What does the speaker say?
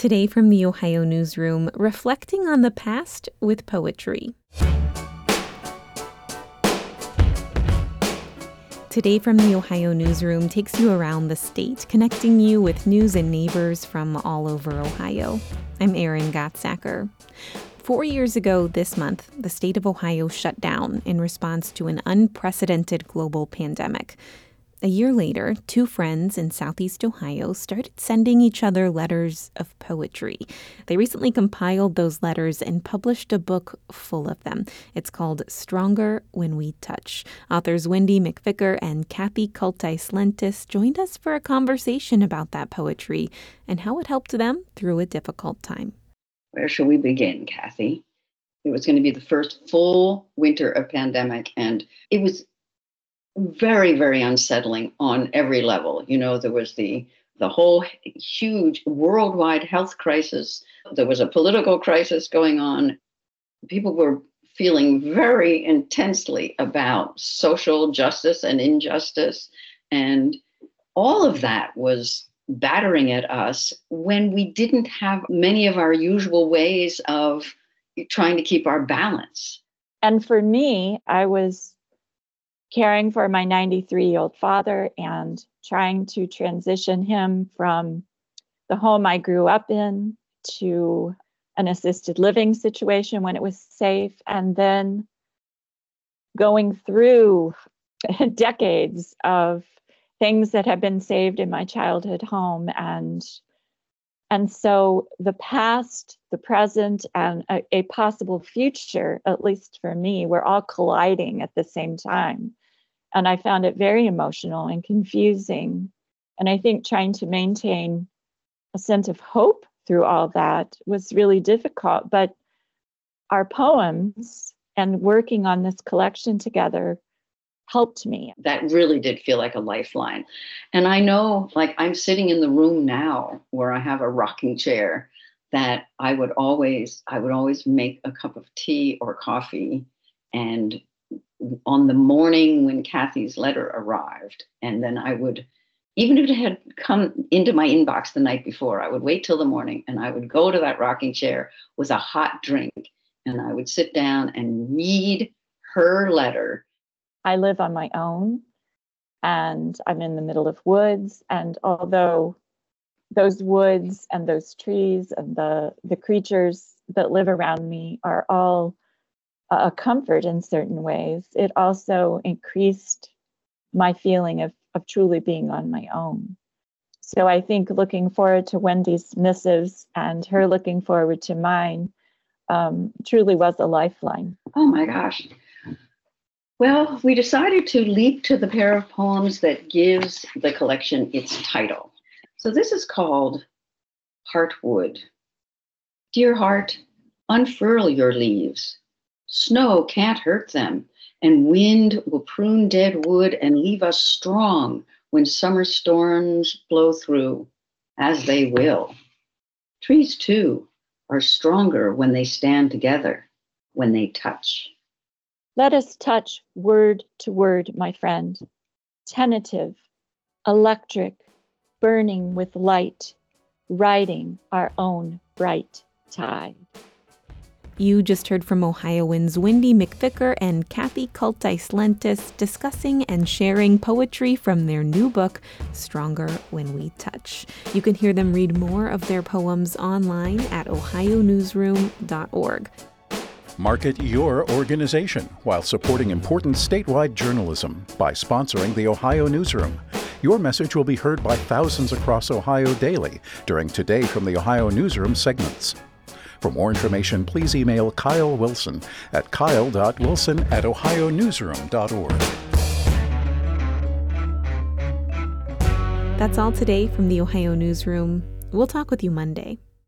Today from the Ohio Newsroom, reflecting on the past with poetry. Today from the Ohio Newsroom takes you around the state, connecting you with news and neighbors from all over Ohio. I'm Erin Gottsacker. Four years ago this month, the state of Ohio shut down in response to an unprecedented global pandemic. A year later, two friends in Southeast Ohio started sending each other letters of poetry. They recently compiled those letters and published a book full of them. It's called Stronger When We Touch. Authors Wendy McVicker and Cathy Cultice Lentes joined us for a conversation about that poetry and how it helped them through a difficult time. Where shall we begin, Cathy? It was going to be the first full winter of pandemic, and it was very very unsettling on every level. You know there was the the whole huge worldwide health crisis. There was a political crisis going on. People were feeling very intensely about social justice and injustice. And all of that was battering at us when we didn't have many of our usual ways of trying to keep our balance. And for me i was caring for my 93 year old father and trying to transition him from the home I grew up in to an assisted living situation when it was safe, and then going through decades of things that have been saved in my childhood home. And and so the past the present and a, a, possible future at least for me were all colliding at the same time and I found it very emotional and confusing. And I think trying to maintain a sense of hope through all that was really difficult. But our poems and working on this collection together helped me. That really did feel like a lifeline. And I know, like, I'm sitting in the room now where I have a rocking chair that I would always, I would always make a cup of tea or coffee and on the morning when Cathy's letter arrived, and then I would, even if it had come into my inbox the night before, I would wait till the morning and I would go to that rocking chair with a hot drink and I would sit down and read her letter. I live on my own and I'm in the middle of woods. And although those woods and those trees and the, the creatures that live around me are all a comfort in certain ways, it also increased my feeling of, of truly being on my own. So I think looking forward to Wendy's missives and her looking forward to mine um, truly was a lifeline. Oh my gosh. Well, we decided to leap to the pair of poems that gives the collection its title. So this is called Heartwood. Dear heart, unfurl your leaves Snow can't hurt them, and wind will prune dead wood and leave us strong when summer storms blow through, as they will. Trees, too, are stronger when they stand together, when they touch. Let us touch word to word, my friend, tentative, electric, burning with light, riding our own bright tide. You just heard from Ohioans Wendy McVicker and Cathy Cultice Lentes discussing and sharing poetry from their new book, Stronger When We Touch. You can hear them read more of their poems online at ohionewsroom.org. Market your organization while supporting important statewide journalism by sponsoring the Ohio Newsroom. Your message will be heard by thousands across Ohio daily during Today from the Ohio Newsroom segments. For more information, please email Kyle Wilson at kyle.wilson at ohionewsroom.org. That's all today from the Ohio Newsroom. We'll talk with you Monday.